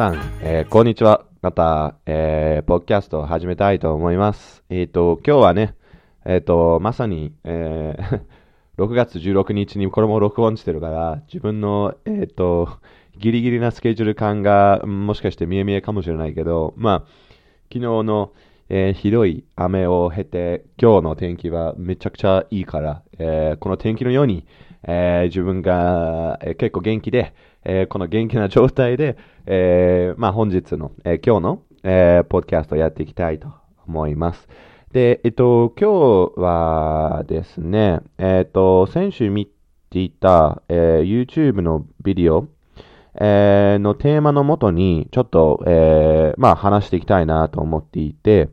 さん、えーこんにちは。また、えーポッキャストを始めたいと思います。えっ、と、今日はね、えっ、と、まさに、えー 6月16日にこれも録音してるから、自分の、えっ、と、ギリギリなスケジュール感が、もしかして見え見えかもしれないけど、まあ、昨日の、えーひどい雨を経て、今日の天気はめちゃくちゃいいから、えーこの天気のように、えー自分が、えー結構元気で、えーこの元気な状態で、えーまあ本日の、えー今日の、えポッドキャストをやっていきたいと思います。で、えっと、今日はですね、えっと、先週見ていた、え YouTube のビデオ、えのテーマのもとに、ちょっと、えまあ話していきたいなと思っていて、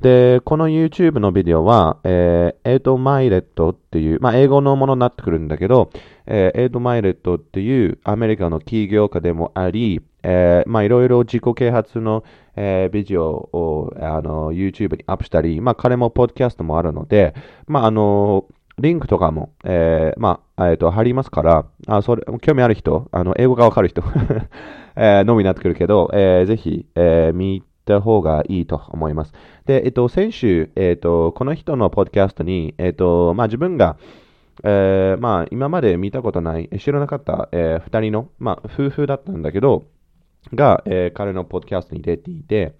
で、この YouTube のビデオは、えーエイト・マイレットっていう、まあ英語のものになってくるんだけど、えーエイト・マイレットっていうアメリカの起業家でもあり、えーまあいろいろ自己啓発の、えービデオをあの YouTube にアップしたり、まあ彼もポッドキャストもあるので、まああの、リンクとかも、えーまあ、えっ、と、貼りますから、あ、それ、興味ある人、あの、英語がわかる人、えーのみになってくるけど、えーぜひ、えー見た方がいいと思います。で、えっ、と、先週、えっ、と、この人のポッドキャストに、えっ、と、まあ、自分が、えーまあ、今まで見たことない、知らなかった、えー二人の、まあ、夫婦だったんだけど、が、えー彼のポッドキャストに出ていて、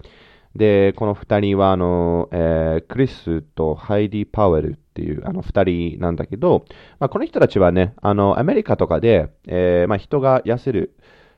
で、この二人は、あの、えークリスとハイディ・パウエルっていう、あの、二人なんだけど、まあ、この人たちはね、あの、アメリカとかで、えーまあ、人が痩せる、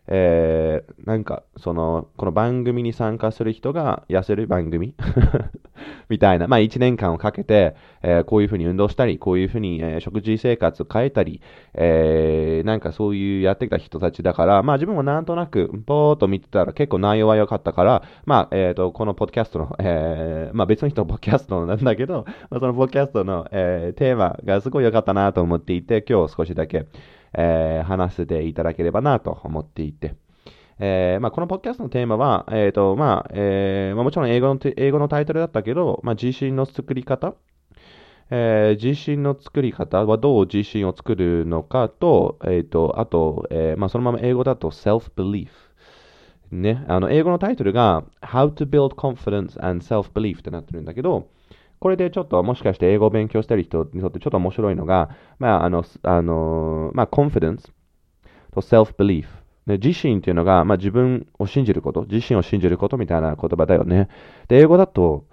えーなんか、その、この番組に参加する人が痩せる番組？みたいな、まあ、一年間をかけて、えーこういうふうに運動したり、こういうふうに、えー食事生活を変えたり、えーなんかそういうやってきた人たちだから、まあ自分もなんとなく、ぽーっと見てたら結構内容は良かったから、まあ、えっ、と、このポッドキャストの、えーまあ別の人のポッドキャストなんだけど、まあそのポッドキャストの、えーテーマがすごい良かったなと思っていて、今日少しだけ、えー話せていただければなと思っていて、えーまあ、このポッドキャストのテーマは、えーとまあえーまあ、もちろん英語の英語のタイトルだったけど、まあ、自信の作り方、えー自信の作り方はどう自信を作るのかと、えー、とあと、えーまあ、そのまま英語だと self-belief。ね、あの英語のタイトルが How to Build Confidence and Self-Belief ってなってるんだけど、これでちょっともしかして英語を勉強してる人にとってちょっと面白いのが、まあ、あの、あのまあ、confidence と self-belief。ね、自信っていうのが、まあ、自分を信じること、自信を信じることみたいな言葉だよね。で、英語だと、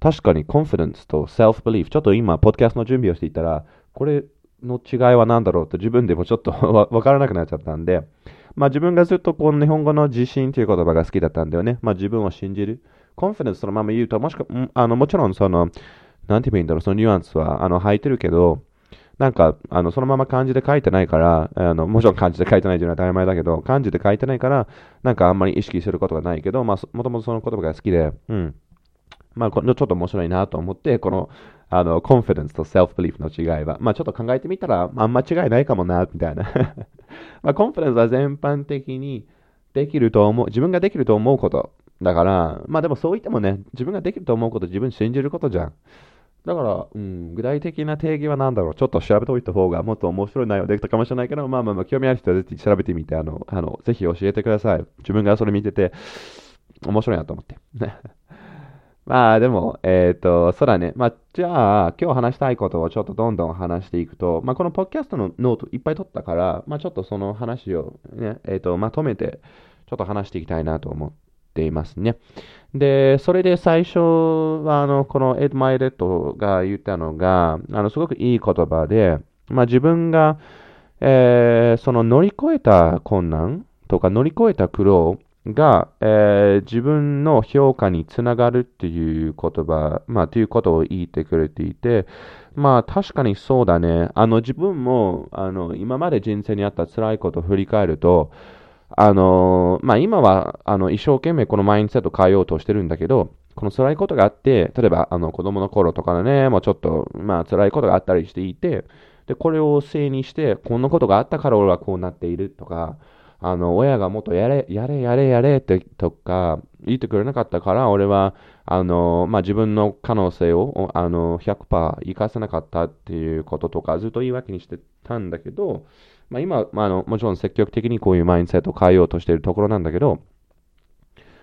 確かに confidence と self-belief、ちょっと今、ポッドキャストの準備をしていたら、これの違いは何だろうと自分でもちょっと わからなくなっちゃったんで、まあ自分がずっとこの日本語の自信という言葉が好きだったんだよね。まあ自分を信じる。Confidence そのまま言うと、もしか、んあのもちろんその、なんて言えばいいんだろう、そのニュアンスはあの入ってるけど、なんか、あの、そのまま漢字で書いてないから、あの、もちろん漢字で書いてないというのは当たり前だけど、漢字で書いてないから、なんかあんまり意識することがないけど、まあ、もともとその言葉が好きで、うん。まあ、ちょっと面白いなと思って、この、あの、confidence と self-belief の違いは、まあ、ちょっと考えてみたら、あ、んま違いないかもな、みたいな。まあ、confidence は全般的にできると思う、自分ができると思うこと。だから、まあでもそう言ってもね、自分ができると思うこと、自分信じることじゃん。だから、うん、具体的な定義は何だろう。ちょっと調べておいた方がもっと面白い内容できたかもしれないけど、まあまあまあ、興味ある人はぜひ調べてみて、あの、あの、ぜひ教えてください。自分がそれ見てて、面白いなと思って。まあでも、えっ、と、そうだね。まあ、じゃあ、今日話したいことをちょっとどんどん話していくと、まあ、このポッキャストのノートいっぱい取ったから、まあ、ちょっとその話をね、えっ、と、まとめて、ちょっと話していきたいなと思うていますね。で、それで最初は、あの、この Ed Mylett が言ったのが、あの、すごくいい言葉で、まあ、自分が、えーその乗り越えた困難とか乗り越えた苦労が、えー自分の評価につながるっていう言葉、まあ、ということを言ってくれていて、まあ、確かにそうだね。あの、自分も、あの、今まで人生にあった辛いことを振り返ると、あの、まあ、今は、あの、一生懸命このマインドセット変えようとしてるんだけど、この辛いことがあって、例えば、あの、子供の頃とかね、もうちょっと、まあ、辛いことがあったりしていて、で、これをせいにして、こんなことがあったから俺はこうなっているとか、あの、親がもっとやれ、やれ、やれ、やれってとか言ってくれなかったから、俺は、あの、まあ、自分の可能性を、あの、100%生かせなかったっていうこととか、ずっと言い訳にしてたんだけど、まあ、今、まあ、あの、もちろん積極的にこういうマインセットを変えようとしているところなんだけど、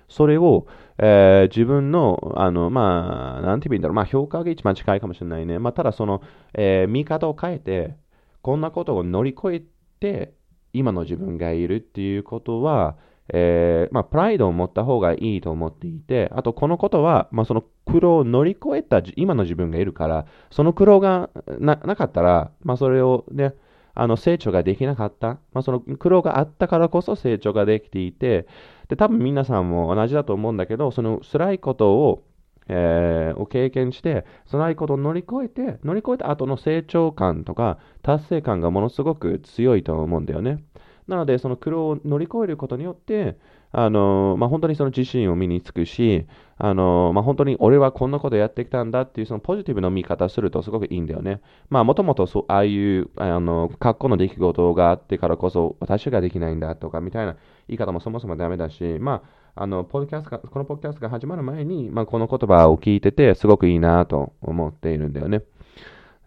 それを、えー、自分の、あの、まあ、なんて言うんだろう、まあ、評価が一番近いかもしれないね。まあ、ただその、えー、見方を変えて、こんなことを乗り越えて、今の自分がいるっていうことは、えー、まあ、プライドを持った方がいいと思っていて、あとこのことは、まあ、その苦労を乗り越えた今の自分がいるから、その苦労がなかったら、まあ、それをね、あの成長ができなかった、まあ、その苦労があったからこそ成長ができていて、で、多分皆さんも同じだと思うんだけど、その辛いことを、えー、を経験して、辛いことを乗り越えて、乗り越えた後の成長感とか達成感がものすごく強いと思うんだよね。なので、その苦労を乗り越えることによって、あのまあ、本当にその自信を身につくし、あのまあ、本当に俺はこんなことやってきたんだっていうそのポジティブな見方するとすごくいいんだよね。まあ、もともとああいうあの過去の出来事があってからこそ私ができないんだとかみたいな言い方もそもそもダメだし、まあ、あのポッキャストこのポッドキャストが始まる前に、まあ、この言葉を聞いててすごくいいなと思っているんだよね。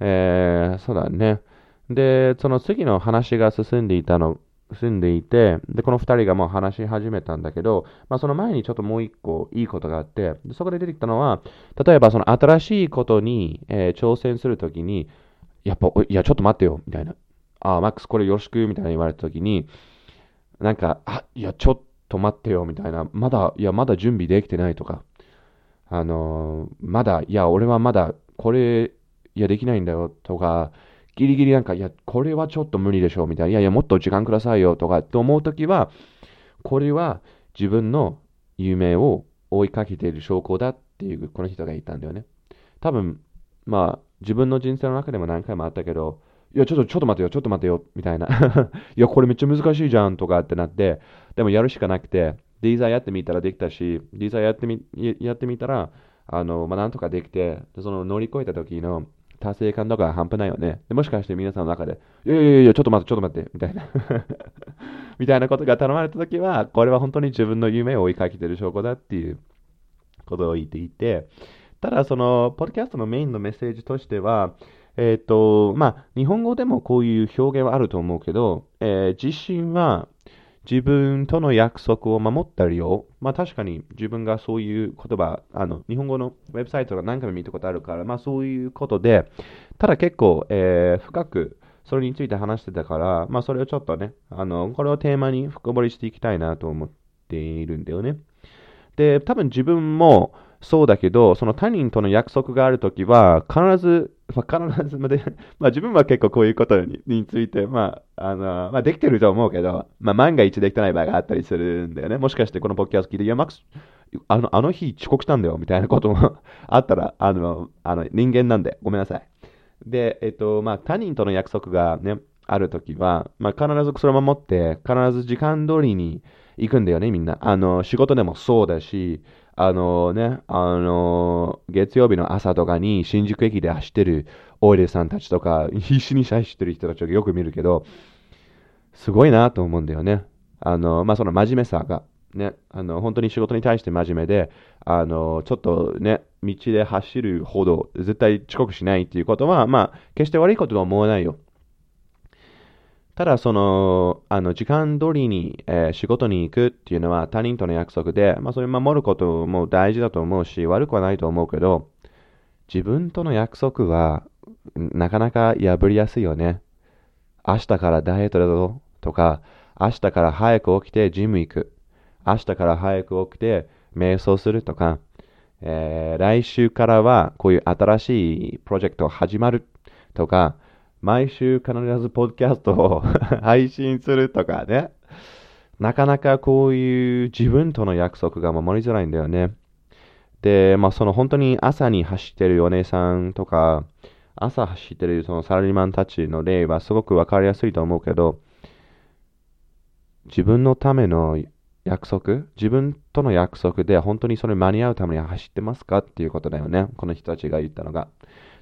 えー、そうだね。で、その次の話が進んでいたの住んでいて、で、この2人がもう話し始めたんだけど、まあ、その前にちょっともう1個いいことがあって、そこで出てきたのは、例えばその新しいことに、えー、挑戦するときに、やっぱ、いや、ちょっと待ってよ、みたいな。あ、マックスこれよろしく、みたいな言われたときに、なんか、あ、いや、ちょっと待ってよ、みたいな。まだ、いや、まだ準備できてないとか、あのー、まだ、いや、俺はまだ、これ、いや、できないんだよ、とか、ギリギリなんか、いや、これはちょっと無理でしょうみたいな、いやいや、もっと時間くださいよとかって思うときは、これは自分の夢を追いかけている証拠だっていう、この人が言ったんだよね。多分、まあ、自分の人生の中でも何回もあったけど、いや、ちょっと、ちょっと待てよ、ちょっと待てよ、みたいな。いや、これめっちゃ難しいじゃんとかってなって、でもやるしかなくて、ディーザーやってみたらできたし、ディーザーやってみやってみたら、あの、まあ、なんとかできて、その乗り越えた時の達成感とか半端ないよね。でもしかして皆さんの中で、いやいやいや、ちょっと待って、ちょっと待って、みたいな みたいなことが頼まれたときは、これは本当に自分の夢を追いかけてる証拠だっていうことを言っていて、ただ、その、ポッドキャストのメインのメッセージとしては、えっ、ー、と、まあ、日本語でもこういう表現はあると思うけど、えー、自信は、自分との約束を守ったりよ。まあ確かに自分がそういう言葉、あの、日本語のウェブサイトが何回も見たことあるから、まあそういうことで、ただ結構、えー、深くそれについて話してたから、まあそれをちょっとね、あの、これをテーマに深掘りしていきたいなと思っているんだよね。で、多分自分もそうだけど、その他人との約束があるときは、必ず まあ、必ずまで、まあ 自分は結構こういうことにについて、まあ、あの、まあできてると思うけど、まあ万が一できてない場合があったりするんだよね。もしかしてこのポッキャス聞いて、いや、マックス、あの、あの日遅刻したんだよ、みたいなことも あったら、あの、あの、人間なんで、ごめんなさい。で、えっと、まあ他人との約束がね、あるときは、まあ必ずそれを守って、必ず時間通りに行くんだよね、みんな。あの、仕事でもそうだし、あのね、あの、月曜日の朝とかに新宿駅で走ってるオイルさんたちとか、必死に走ってる人たちをよく見るけど、すごいなと思うんだよね。あの、まあ、その真面目さが、ね、あの、本当に仕事に対して真面目で、あの、ちょっとね、道で走るほど絶対遅刻しないっていうことは、まあ、決して悪いこととは思わないよ。ただ、その、あの、時間通りに、えー、仕事に行くっていうのは他人との約束で、まあ、それを守ることも大事だと思うし、悪くはないと思うけど、自分との約束は、なかなか破りやすいよね。明日からダイエットだぞとか、明日から早く起きてジム行く。明日から早く起きて瞑想するとか、えー、来週からはこういう新しいプロジェクト始まるとか、毎週必ずポッドキャストを 配信するとかね。なかなかこういう自分との約束が守りづらいんだよね。で、まあその本当に朝に走ってるお姉さんとか、朝走ってるそのサラリーマンたちの例はすごくわかりやすいと思うけど、自分のための約束、自分との約束で本当にそれ間に合うために走ってますかっていうことだよね。この人たちが言ったのが。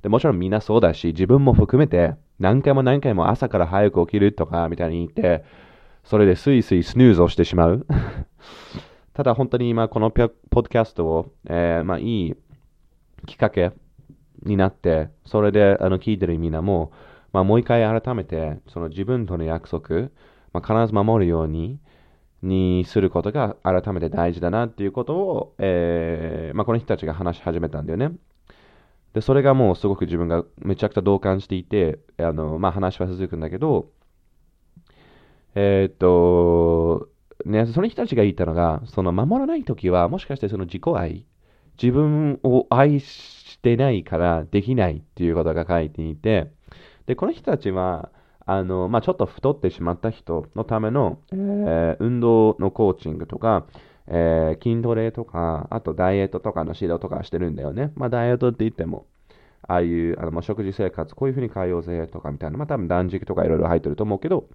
でもちろんみんなそうだし、自分も含めて、何回も何回も朝から早く起きるとかみたいに言って、それでスイスイスヌーズをしてしまう。ただ本当に今このポッドキャストを、えー、まあいいきっかけになって、それであの聞いてるみんなも、まあもう一回改めて、その自分との約束、まあ、必ず守るように、にすることが改めて大事だなっていうことを、えーまあ、この人たちが話し始めたんだよね。で、それがもうすごく自分がめちゃくちゃ同感していて、あの、まあ、話は続くんだけど、えー、っと、ね、その人たちが言ったのが、その守らないときは、もしかしてその自己愛、自分を愛してないからできないっていうことが書いていて、で、この人たちは、あの、まあ、ちょっと太ってしまった人のための、えー、運動のコーチングとか、えー、筋トレとか、あとダイエットとかの指導とかしてるんだよね。まあ、ダイエットって言っても、ああいうあの食事生活、こういうふうに変えようぜとかみたいな、まあ、多分断食とかいろいろ入ってると思うけど、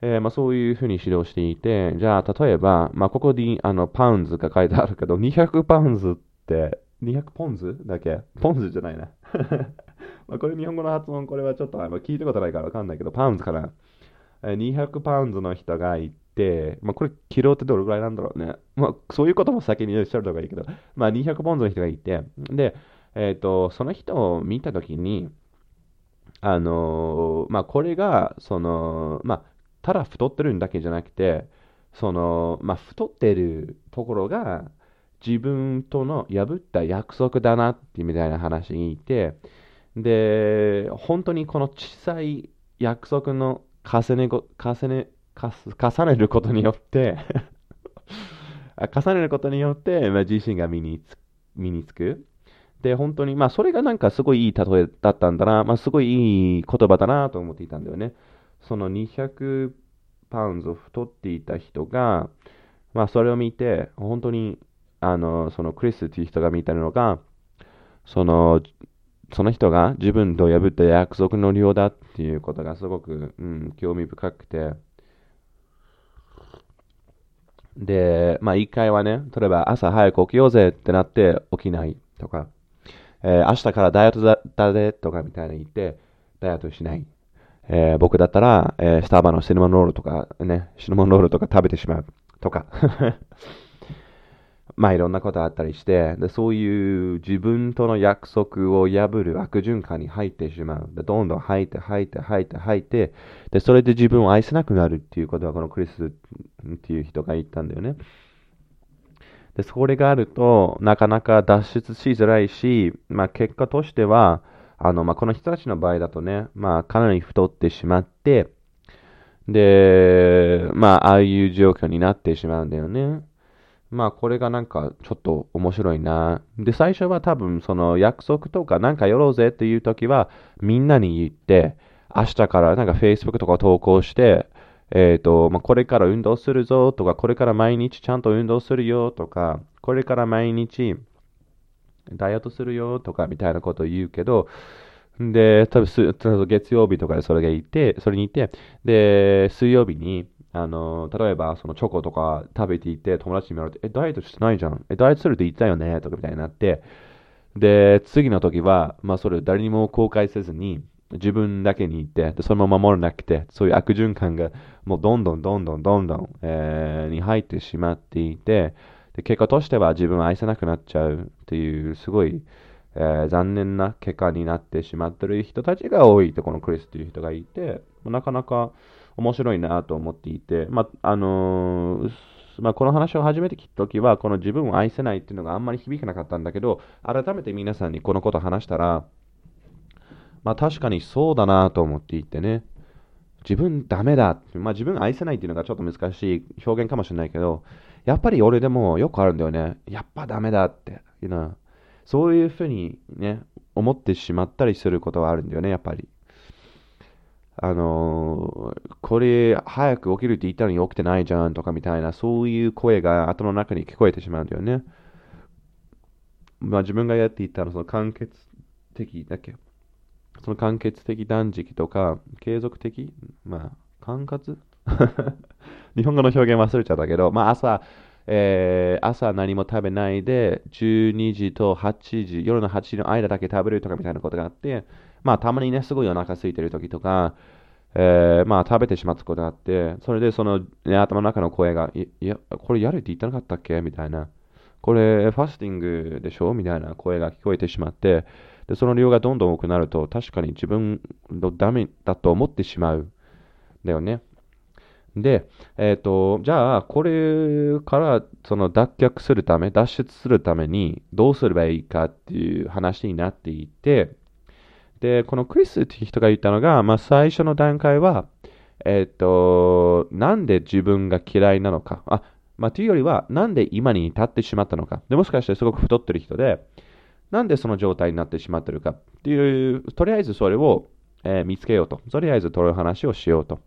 えー、まあ、そういうふうに指導していて、じゃあ、例えば、まあ、ここにあのパウンズが書いてあるけど、200パウンズって、200ポンズだけ？ポンズじゃないな。まこれ日本語の発音、これはちょっとあの聞いたことないからわかんないけど、パウンズかな。200パウンズの人がいて、まあこれ、キロってどれぐらいなんだろうね。まあそういうことも先におっしゃる方がいいけど、まあ200ポンズの人がいて、で、えっ、ー、と、その人を見たときに、あのー、まあこれが、その、まあ、ただ太ってるんだけじゃなくて、その、まあ太ってるところが、自分との破った約束だなってみたいな話にいて、で、本当にこの小さい約束の重ね重ね重ねることによって 重ねることによって、まあ、自身が身につ身につく。で、本当に、まあ、それがなんかすごいいい例えだったんだな、まあ、すごいいい言葉だなと思っていたんだよね。その200パウンド太っていた人が、まあ、それを見て、本当にあの、そのクリスっていう人が見たのが、その、その人が自分と破った約束の量だっていうことがすごく、うん、興味深くて。で、まあ一回はね、例えば朝早く起きようぜってなって起きないとか、えー、明日からダイエットだだでとかみたいに言って、ダイエットしない。えー、僕だったら、えー、スタバのシナモンロールとかね、シナモンロールとか食べてしまうとか。まあいろんなことあったりして、でそういう自分との約束を破る悪循環に入ってしまう。でどんどん吐いて吐いて吐いて吐いて、でそれで自分を愛せなくなるっていうことはこのクリスっていう人が言ったんだよね。でそれがあるとなかなか脱出しづらいし、まあ結果としては、あのまあ、この人たちの場合だとね、まあかなり太ってしまって、で、まあああいう状況になってしまうんだよね。まあこれがなんかちょっと面白いな。で、最初は多分その約束とかなんかやろうぜっていう時はみんなに言って、明日からなんか Facebook とか投稿して、えっ、ー、と、まあ、これから運動するぞとか、これから毎日ちゃんと運動するよとか、これから毎日ダイエットするよとかみたいなことを言うけど、で、多分月曜日とかでそれがいて、それにいて、で、水曜日に、あの、例えば、そのチョコとか食べていて、友達に言われて、え、ダイエットしてないじゃん。え、ダイエットするって言ったよねとかみたいになって、で、次の時は、まあ、それ誰にも公開せずに、自分だけに言って、でそれも守らなくて、そういう悪循環がもうどんどんどんどんどんどん、えー、に入ってしまっていて、で結果としては自分を愛せなくなっちゃうっていう、すごい、えー、残念な結果になってしまってる人たちが多いって、このクリスっていう人がいて、なかなか、面白いなと思っていて、まあ、のー、まあ、この話を初めて聞いたときは、この自分を愛せないっていうのがあんまり響かなかったんだけど、改めて皆さんにこのことを話したら、まあ、確かにそうだなと思っていてね、自分ダメだ、まあ、自分愛せないっていうのがちょっと難しい表現かもしれないけど、やっぱり俺でもよくあるんだよね。やっぱダメだって。You know、そういうふうにね、思ってしまったりすることはあるんだよね、やっぱり。あのー、これ早く起きるって言ったのに起きてないじゃんとかみたいな、そういう声が頭の中に聞こえてしまうんだよね。まあ自分がやっていたのその完結的だっけ？その完結的断食とか、継続的？まあ、管轄 日本語の表現忘れちゃったけど、まあ朝、えー、朝何も食べないで、12時と8時、夜の8時の間だけ食べるとかみたいなことがあって、まあ、たまにね、すごいお腹空いてる時とか、えー、まあ、食べてしまったことがあって、それでその、ね、頭の中の声が、いや、これやるって言ってなかったっけ？みたいな。これ、ファスティングでしょ？みたいな声が聞こえてしまって、で、その量がどんどん多くなると、確かに自分のダメだと思ってしまう。だよね。で、えっ、と、じゃあ、これからその脱却するため、脱出するためにどうすればいいかっていう話になっていて、で、このクリスっていう人が言ったのが、まあ、最初の段階は、えっ、と、なんで自分が嫌いなのか。あ、まあ、というよりは、なんで今に至ってしまったのか。でもしかしてすごく太ってる人で、なんでその状態になってしまってるかっていう、とりあえずそれを、えー、見つけようと。とりあえず、とる話をしようと。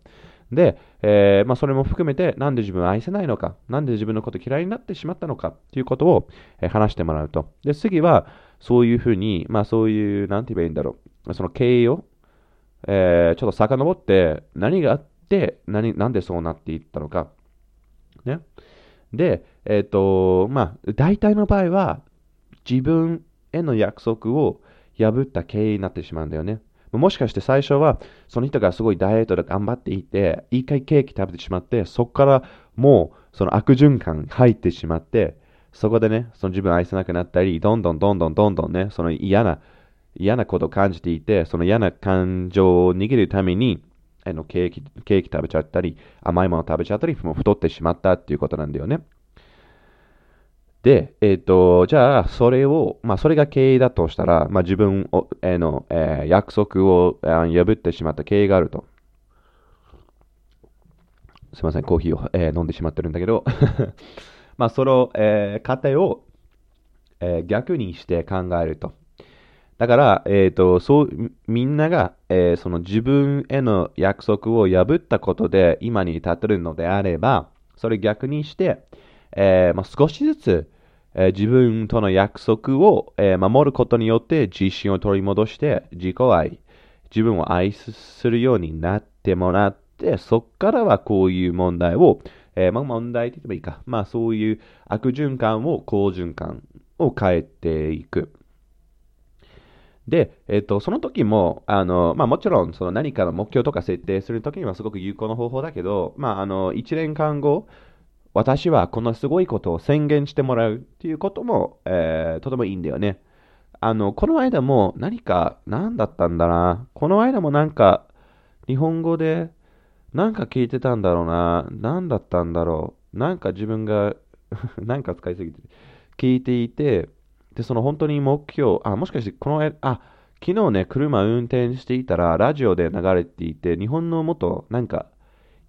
で、えー、まあ、それも含めて、なんで自分を愛せないのか、なんで自分のこと嫌いになってしまったのかっていうことを、えー、話してもらうと。で、次は、そういうふうに、まあ、そういう、なんて言えばいいんだろう。その経緯を、えー、ちょっと遡って、何があって、何、なんでそうなっていったのか。ね。で、えっ、と、まあ、大体の場合は、自分への約束を破った経緯になってしまうんだよね。もしかして最初は、その人がすごいダイエットで頑張っていて、一回ケーキ食べてしまって、そこからもうその悪循環入ってしまって、そこでね、その自分を愛せなくなったり、どんどんどんどんどんどんね、その嫌な、嫌なことを感じていて、その嫌な感情を握るために、あのケーキ、ケーキ食べちゃったり、甘いもの食べちゃったり、もう太ってしまったっていうことなんだよね。で、えっ、ー、と、じゃあ、それを、まあ、それが経営だとしたら、まあ、自分を、えー、の、えー、約束を、破ってしまった経営があると。すみません、コーヒーを、えー、飲んでしまってるんだけど、まあ、その、えー、過程を、えー、逆にして考えると。だから、えっ、ー、と、そう、みんなが、えー、その自分への約束を破ったことで今に至ってるのであれば、それ逆にして、えーまあ、少しずつ、えー、自分との約束を、えー、守ることによって自信を取り戻して自己愛、自分を愛するようになってもらって、そこからはこういう問題を、えまあ、問題って言ってもいいか、まあそういう悪循環を好循環を変えていく。で、えっ、と、その時も、あの、まあもちろん、その何かの目標とか設定するときにはすごく有効な方法だけど、まああの、1年間後、私はこのすごいことを宣言してもらうっていうことも、えー、とてもいいんだよね。あの、この間も何か、何だったんだな。この間もなんか、日本語で、なんか聞いてたんだろうな。何だったんだろう。なんか自分が なんか使いすぎて、聞いていて、で、その本当に目標、あ、もしかしてこの間、あ、昨日ね、車運転していたら、ラジオで流れていて、日本の元、なんか、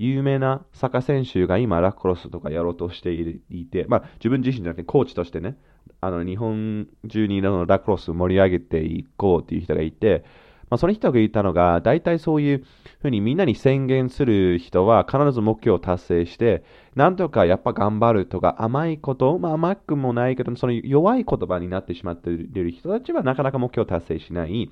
有名なサッカー選手が今ラクロスとかやろうとしていて、まあ、自分自身じゃなくてコーチとしてね、あの日本中にのラクロスを盛り上げていこうっていう人がいて、まあ、その人が言ったのが、大体そういうふうにみんなに宣言する人は必ず目標を達成して、なんとかやっぱ頑張るとか甘いこと、まあ、甘くもないけど、その弱い言葉になってしまっている人たちはなかなか目標を達成しない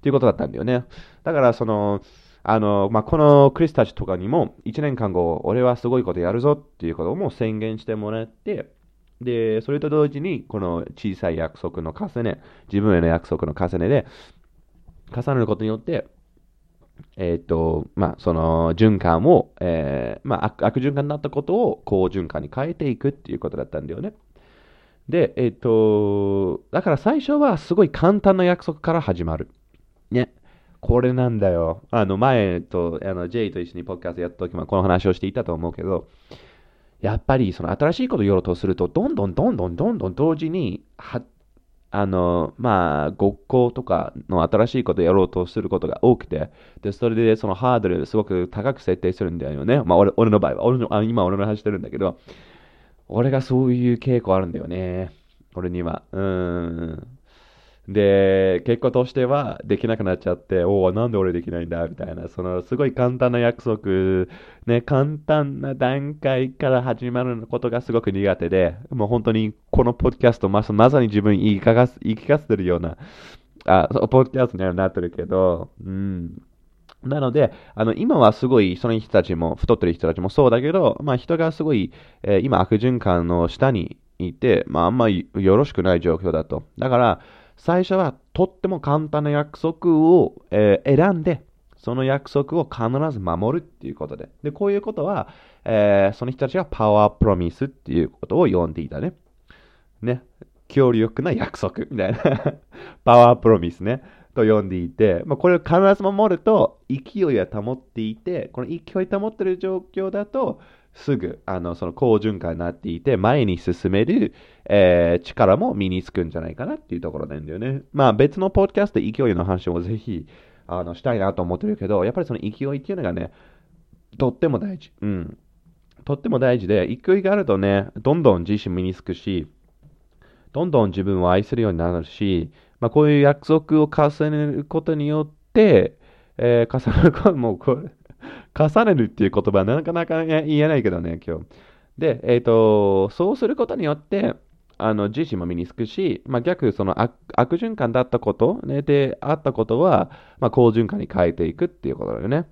ということだったんだよね。だから、その、あの、まあ、このクリスたちとかにも、1年間後、俺はすごいことやるぞっていうことも宣言してもらって、で、それと同時に、この小さい約束の重ね、自分への約束の重ねで、重ねることによって、えっ、ー、と、まあ、その循環を、えー、まあ、悪循環になったことを好循環に変えていくっていうことだったんだよね。で、えっ、ー、と、だから最初はすごい簡単な約束から始まる。ね。これなんだよ。あの、前と、あの、J と一緒にポッキャストやった時もこの話をしていたと思うけど、やっぱりその新しいことをやろうとすると、どんどんどんどんどんどん同時に、は、あの、まあ、ごっことかの新しいことをやろうとすることが多くて、で、それでそのハードルすごく高く設定するんだよね。まあ、俺俺の場合は、俺のあ今俺の話してるんだけど、俺がそういう傾向あるんだよね。俺には。うん。で、結果としてはできなくなっちゃって、おお、なんで俺できないんだみたいな、そのすごい簡単な約束、ね、簡単な段階から始まることがすごく苦手で、もう本当にこのポッドキャストまさまさに自分言い聞かせ言い聞かせてるような、あ、ポッドキャストにはなってるけど、うん。なので、あの、今はすごい、その人たちも、太ってる人たちもそうだけど、まあ人がすごい、えー、今悪循環の下にいて、まああんまりよろしくない状況だと。だから、最初はとっても簡単な約束を、えー、選んで、その約束を必ず守るっていうことで。で、こういうことは、えー、その人たちがパワープロミスっていうことを呼んでいたね。ね。強力な約束みたいな パワープロミスね。と呼んでいて、まあ、これを必ず守ると勢いは保っていて、この勢い保っている状況だと、すぐあのその好循環になっていて、前に進める、えー、力も身につくんじゃないかなっていうところなんだよね。まあ別のポッドキャストで勢いの話もぜひあのしたいなと思ってるけど、やっぱりその勢いっていうのがね、とっても大事。うん。とっても大事で、勢いがあるとね、どんどん自信身につくし、どんどん自分を愛するようになるし、まあ、こういう約束を重ねることによって、えー、重ねることもこれ、重ねるっていう言葉はなかなか言えないけどね、今日。で、えっ、ー、と、そうすることによって、あの自身も身につくし、まあ、逆、その悪循環だったこと、ね、であったことは、まあ、好循環に変えていくっていうことだよね。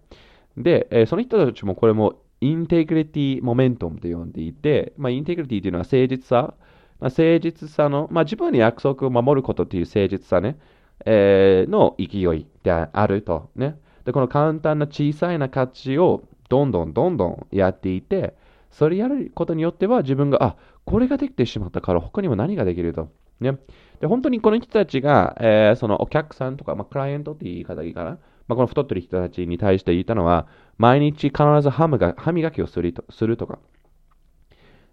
で、えー、その人たちもこれも integrity momentum と呼んでいて、まあ、 integrity というのは誠実さ、まあ、誠実さの、まあ、自分に約束を守ることという誠実さね、えー、の勢いであると。ね。で、この簡単な小さいな勝ちをどんどんどんどんやっていて、それやることによっては自分が、あ、これができてしまったから他にも何ができると。ね。で、本当にこの人たちが、えー、そのお客さんとか、まあ、クライアントっていう言い方がいいかな。まあ、この太ってる人たちに対して言ったのは、毎日必ず歯磨きをするとするとか、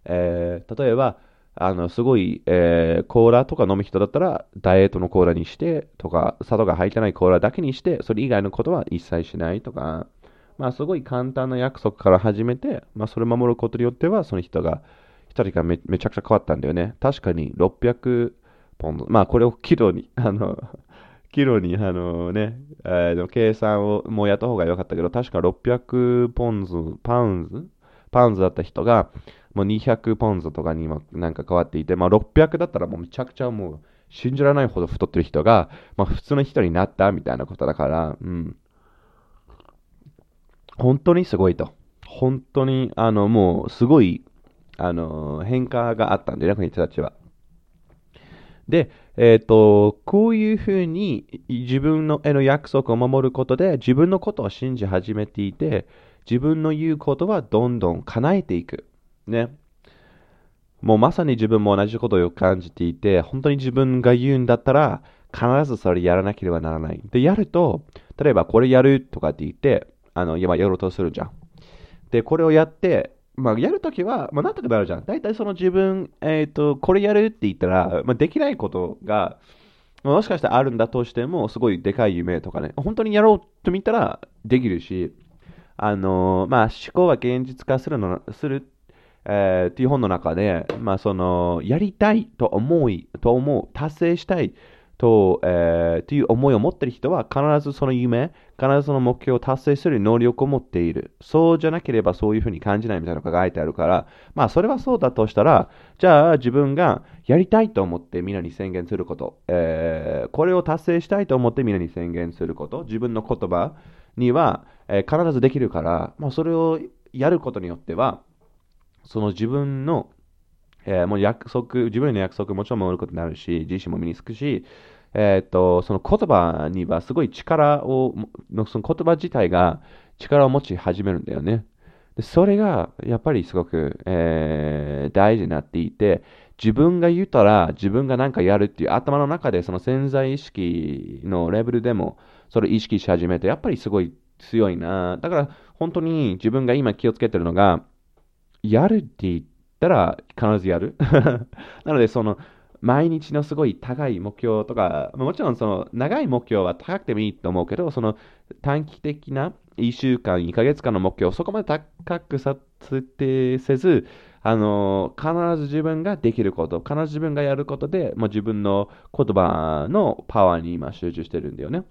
えー、例えば、あの、すごい、えー、コーラとか飲む人だったら、ダイエットのコーラにして、とか、砂糖が入ってないコーラだけにして、それ以外のことは一切しないとか、まあ、すごい簡単な約束から始めて、まあ、それを守ることによっては、その人が、一人がめめちゃくちゃ変わったんだよね。確かに600ポンド、まあ、これをキロに、あの、キロに、あのね、えー、計算をもうやった方が良かったけど、確か600ポンズ、パウンズ？パウンズだった人が、もう200ポンズとかに今なんか変わっていて、まあ、600だったらもうめちゃくちゃもう信じられないほど太ってる人が、まあ、普通の人になったみたいなことだから、うん。本当にすごいと。本当に、あの、もうすごい、あの、変化があったんでね、この人たちは。で、えっ、ー、と、こういうふうに自分のへの約束を守ることで自分のことを信じ始めていて、自分の言うことはどんどん叶えていく。ね。もうまさに自分も同じことをよく感じていて、本当に自分が言うんだったら、必ずそれやらなければならない。で、やると、例えばこれやるとかって言って、あの、今やろうとするじゃん。で、これをやって、まあ、やるときは、まあ、なんとかなるじゃん。大体その自分、えっ、ー、と、これやるって言ったら、まあ、できないことが、もしかしたらあるんだとしても、すごいでかい夢とかね、本当にやろうと見たらできるし、あのまあ、思考は現実化するのする、えー、っていう本の中で、まあ、そのやりたいと思いと思う、達成したいと,、えー、という思いを持っている人は必ずその夢、必ずその目標を達成する能力を持っている。そうじゃなければそういうふうに感じないみたいなのが書いてあるから、まあそれはそうだとしたら、じゃあ自分がやりたいと思ってみんなに宣言すること、えー、これを達成したいと思ってみんなに宣言すること、自分の言葉には、えー、必ずできるから、まあそれをやることによっては、その自分のえー、もう約束、自分の約束もちろん守ることになるし、自身も身につくし、えっ、と、その言葉にはすごい力を、のその言葉自体が力を持ち始めるんだよね。でそれがやっぱりすごく、えー、大事になっていて、自分が言ったら自分が何かやるっていう頭の中でその潜在意識のレベルでもそれを意識し始めて、やっぱりすごい強いな。だから本当に自分が今気をつけてるのが、やるって言ったら必ずやる。なのでその毎日のすごい高い目標とか、もちろんその長い目標は高くてもいいと思うけど、その短期的な1週間、2ヶ月間の目標をそこまで高く設定せず、あの必ず自分ができること、必ず自分がやることで、もう自分の言葉のパワーに今集中してるんだよね。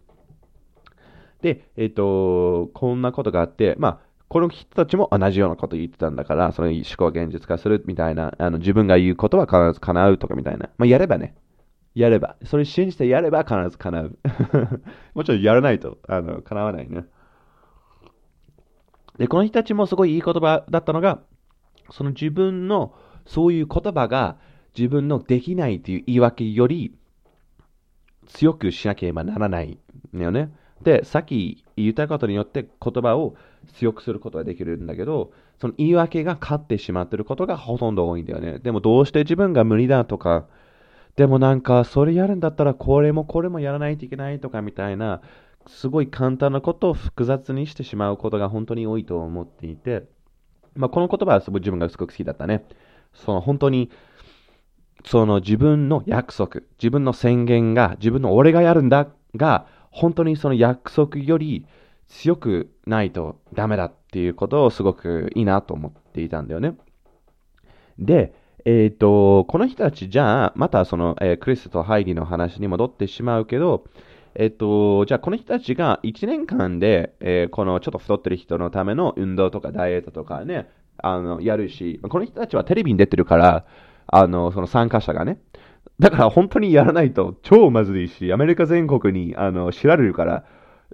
で、えっ、ー、と、こんなことがあって、まあ、この人たちも同じようなこと言ってたんだから、その思考は現実化するみたいな、あの自分が言うことは必ず叶うとかみたいな。まあ、やればね。やれば。それ信じてやれば必ず叶う。もちろんやらないと、あの、叶わないね。で、この人たちもすごいいい言葉だったのが、その自分のそういう言葉が自分のできないという言い訳より強くしなければならないんだよね。で、さっき言ったことによって言葉を強くすることができるんだけど、その言い訳が勝ってしまってることがほとんど多いんだよね。でもどうして自分が無理だとか、でもなんか、それやるんだったら、これもこれもやらないといけないとかみたいな、すごい簡単なことを複雑にしてしまうことが本当に多いと思っていて、まあ、この言葉はすごい自分がすごく好きだったね。その本当に、その自分の約束、自分の宣言が、自分の俺がやるんだが、本当にその約束より強くないとダメだっていうことをすごくいいなと思っていたんだよね。で、えっ、ー、と、この人たちじゃあ、またその、えー、クリスとハイリの話に戻ってしまうけど、えっ、ー、と、じゃあこの人たちが1年間で、えこのちょっと太ってる人のための運動とかダイエットとかね、あの、やるし、この人たちはテレビに出てるから、あの、その参加者がね。だから本当にやらないと超まずいし、アメリカ全国にあの知られるから、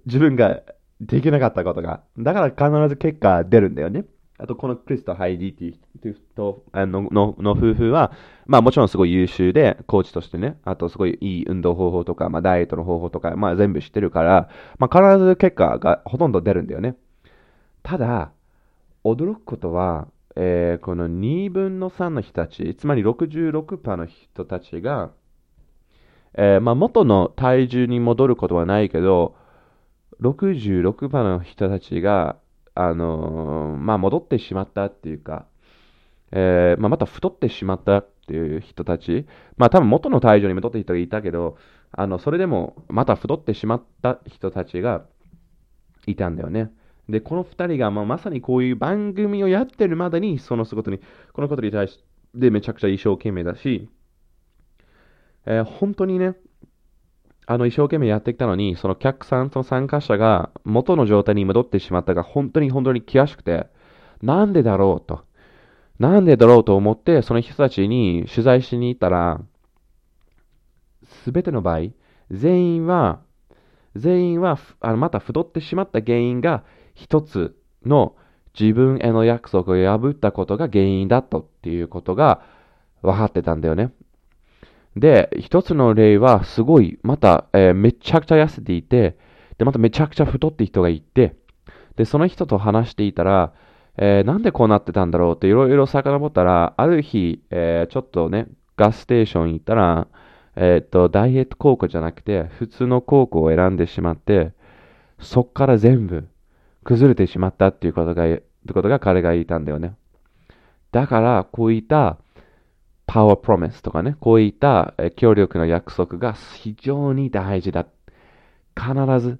自分ができなかったことが。だから必ず結果出るんだよね。あと、このクリスとハイディっていう人あののの夫婦は、まあもちろんすごい優秀で、コーチとしてね、あとすごいいい運動方法とか、まあダイエットの方法とか、まあ全部知ってるから、まあ必ず結果がほとんど出るんだよね。ただ、驚くことは、えー、この2分の3の人たち、つまり66%の人たちが、えー、まあ、元の体重に戻ることはないけど、66%の人たちが、あのー、まあ、戻ってしまったっていうか、えー、まあ、また太ってしまったっていう人たち、まあ、多分元の体重に戻ってる人がいたけど、あの、それでもまた太ってしまった人たちがいたんだよね。で、この2人が、まあ、まさにこういう番組をやってるまでに、そのことに、このことに対してめちゃくちゃ一生懸命だし、えー、本当にね、あの一生懸命やってきたのに、その客さんと参加者が元の状態に戻ってしまったが、本当に本当に悔しくて、なんでだろうと。なんでだろうと思って、その人たちに取材しに行ったら、すべての場合、全員は、全員は、あのまた太ってしまった原因が、一つの自分への約束を破ったことが原因だとっていうことが分かってたんだよね。で、一つの例はすごい、また、えー、めちゃくちゃ痩せていて、で、まためちゃくちゃ太って人がいて、で、その人と話していたら、えー、なんでこうなってたんだろうっていろいろ遡ったら、ある日、えー、ちょっとね、ガスステーション行ったら、えっ、と、ダイエットコークじゃなくて、普通のコークを選んでしまって、そっから全部、崩れてしまったっていうことが、ことが彼が言ったんだよね。だから、こういったパワープロミスとかね、こういった協力の約束が非常に大事だ。必ず、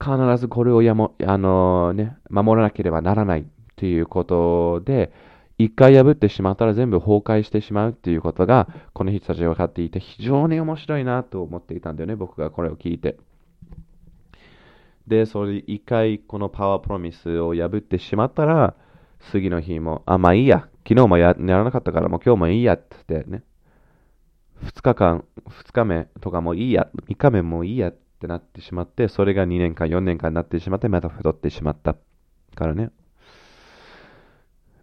必ずこれをやも、あのー、ね、守らなければならないっていうことで、一回破ってしまったら全部崩壊してしまうっていうことが、この人たちが分かっていて、非常に面白いなと思っていたんだよね、僕がこれを聞いて。で、それ一回このパワープロミスを破ってしまったら、次の日も、あ、まあいいや。昨日もやらなかったからもう今日もいいやってね。2日間、2日目とかもいいや。3日目もいいやってなってしまって、それが2年間、4年間になってしまって、また太ってしまったからね。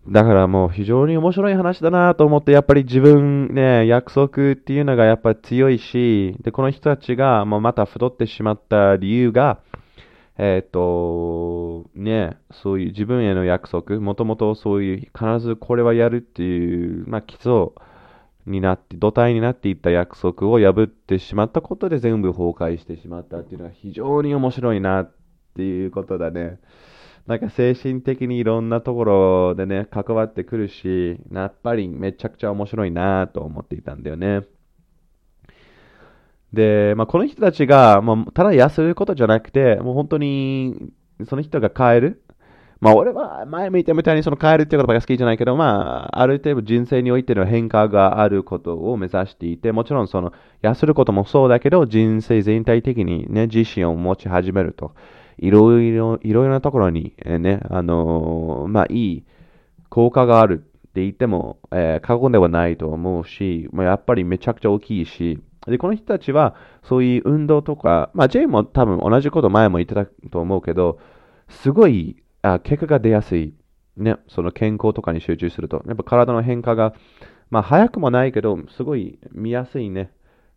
だからもう非常に面白い話だなと思って、やっぱり自分ね、約束っていうのがやっぱ強いし、で、この人たちがもうまた太ってしまった理由が、えっ、と、ね、そういう自分への約束、もともとそういう、必ずこれはやるっていう、まあ、基礎になって、土台になっていった約束を破ってしまったことで全部崩壊してしまったっていうのは非常に面白いなっていうことだね。なんか精神的にいろんなところでね、関わってくるし、やっぱりめちゃくちゃ面白いなと思っていたんだよね。で、まあ、この人たちが、まあ、ただ痩せることじゃなくて、もう本当に、その人が変える。まあ、俺は前も言ったみたいにその変えるっていう言葉が好きじゃないけど、まあ、ある程度人生においての変化があることを目指していて、もちろんその、痩せることもそうだけど、人生全体的にね、自信を持ち始めると。いろいろ、いろいろなところに、えー、ね、あのー、まあ、いい効果があるって言っても、えー、過言ではないと思うし、まあ、やっぱりめちゃくちゃ大きいし、で、この人たちは、そういう運動とか、まあ、ジェイも多分同じこと前も言ってたと思うけど、すごいあ結果が出やすい。ね、その健康とかに集中すると。やっぱ体の変化が、まあ、早くもないけど、すごい見やすいね。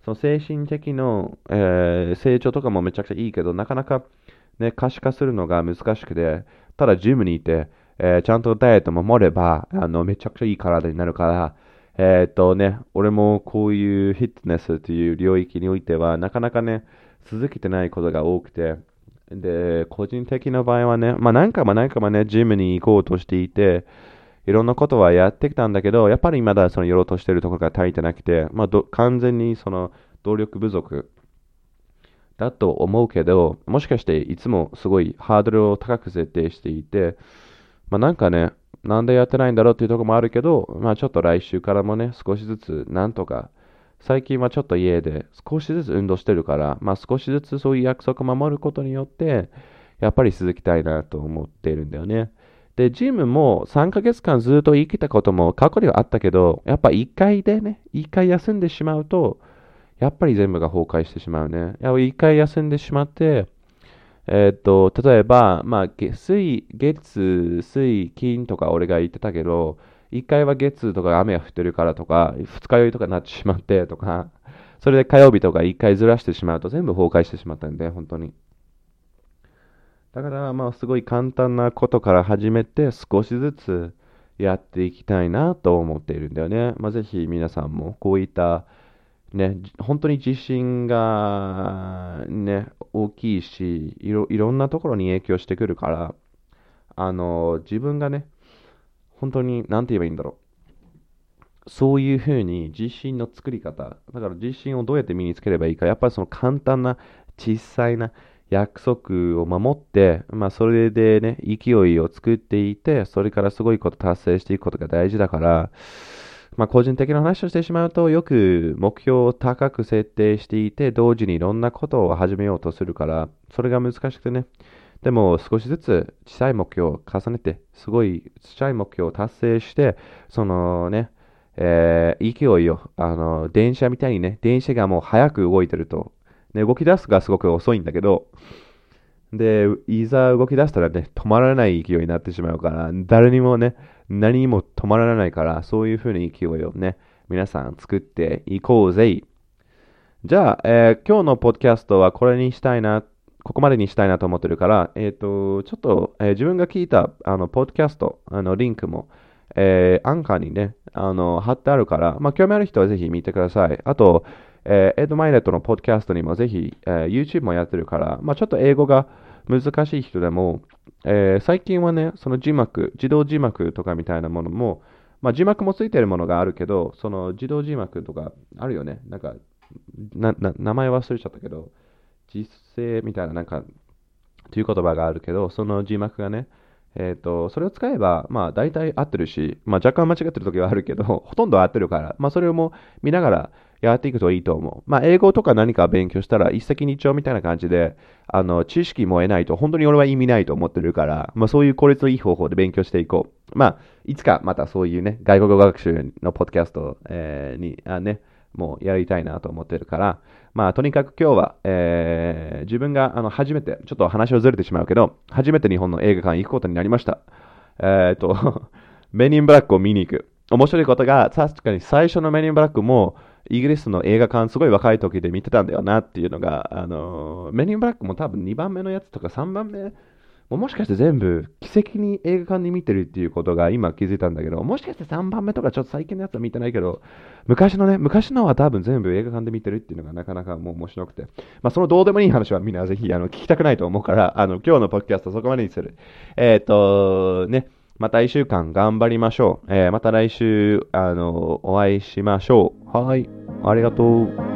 その精神的の、えー、成長とかもめちゃくちゃいいけど、なかなか、ね、可視化するのが難しくて、ただジムにいて、えー、ちゃんとダイエットも守れば、あの、めちゃくちゃいい体になるから、えっ、とね、俺もこういうフィットネスという領域においては、なかなかね、続けてないことが多くて、で、個人的な場合はね、まあ何回も何回もね、ジムに行こうとしていて、いろんなことはやってきたんだけど、やっぱりまだそのやろうとしてるところが足りてなくて、まあ完全にその動力不足だと思うけど、もしかしていつもすごいハードルを高く設定していて、まあなんかね、なんでやってないんだろうっていうところもあるけど、まあちょっと来週からもね、少しずつなんとか最近はちょっと家で少しずつ運動してるから、まあ少しずつそういう約束を守ることによって、やっぱり続きたいなと思っているんだよね。で、ジムも3ヶ月間ずっと生きたことも過去にはあったけど、やっぱ1回でね、1回休んでしまうと、やっぱり全部が崩壊してしまうね。や1回休んでしまって、えっ、と、例えば、まあ、水、月、水、金とか俺が言ってたけど、1回は月とか雨が降ってるからとか、二日酔いとかになってしまってとか、それで火曜日とか1回ずらしてしまうと全部崩壊してしまったんで、本当に。だから、まあ、すごい簡単なことから始めて、少しずつやっていきたいなと思っているんだよね。まあ、ぜひ皆さんもこういった、ね、本当に自信が、ね、大きいしいろ、いろんなところに影響してくるから、あの、自分がね、本当に、なんて言えばいいんだろう。そういうふうに自信の作り方、だから自信をどうやって身につければいいか、やっぱりその簡単な小さいな約束を守って、まあそれでね、勢いを作っていて、それからすごいこと達成していくことが大事だから、まあ個人的な話をしてしまうと、よく目標を高く設定していて、同時にいろんなことを始めようとするから、それが難しくてね、でも少しずつ小さい目標を重ねて、すごい小さい目標を達成して、そのね、えー、勢いを、あの、電車みたいにね、電車がもう早く動いてると、ね、動き出すがすごく遅いんだけど、で、いざ動き出したらね、止まらない勢いになってしまうから、誰にもね、何にも止まらないから、そういう風に勢いをね、皆さん作っていこうぜ。じゃあ、えー、今日のポッドキャストはこれにしたいなここまでにしたいなと思ってるから、えっ、ー、と、ちょっと、えー、自分が聞いた、あの、ポッドキャスト、あの、リンクも、えー、アンカーにね、あの、貼ってあるから、まあ、興味ある人はぜひ見てください。あと、えー、エドマイネットのポッドキャストにもぜひ、えー、YouTube もやってるから、まあ、ちょっと英語が難しい人でも、えー、最近はね、その字幕、自動字幕とかみたいなものも、まあ、字幕もついてるものがあるけど、その自動字幕とかあるよね。なんか、名前忘れちゃったけど、実勢みたいな、なんか、という言葉があるけど、その字幕がね、えっ、ー、と、それを使えば、まあ、大体合ってるし、まあ、若干間違ってる時はあるけど、ほとんど合ってるから、まあ、それをも見ながらやっていくといいと思う。まあ、英語とか何か勉強したら、一石二鳥みたいな感じで、あの、知識も得ないと、本当に俺は意味ないと思ってるから、まあ、そういう効率のいい方法で勉強していこう。まあ、いつかまたそういうね、外国語学習のポッドキャスト、えー、に、あね、もうやりたいなと思ってるから、まあ、とにかく今日は、えー、自分があの初めて、ちょっと話をずれてしまうけど、初めて日本の映画館行くことになりました。えっ、と、メニンブラックを見に行く。面白いことが、確かに最初のメニンブラックも、イギリスの映画館、すごい若い時で見てたんだよなっていうのが、あのメニンブラックも多分2番目のやつとか3番目。ももしかして全部奇跡に映画館で見てるっていうことが今気づいたんだけど、もしかして3番目とかちょっと最近のやつは見てないけど、昔のね、昔のは多分全部映画館で見てるっていうのがなかなかもう面白くて、まあそのどうでもいい話はみんなぜひあの聞きたくないと思うから、あの今日のポッドキャストはそこまでにする。えっ、ー、と、ね、また1週間頑張りましょう。えー、また来週、あの、お会いしましょう。はい。ありがとう。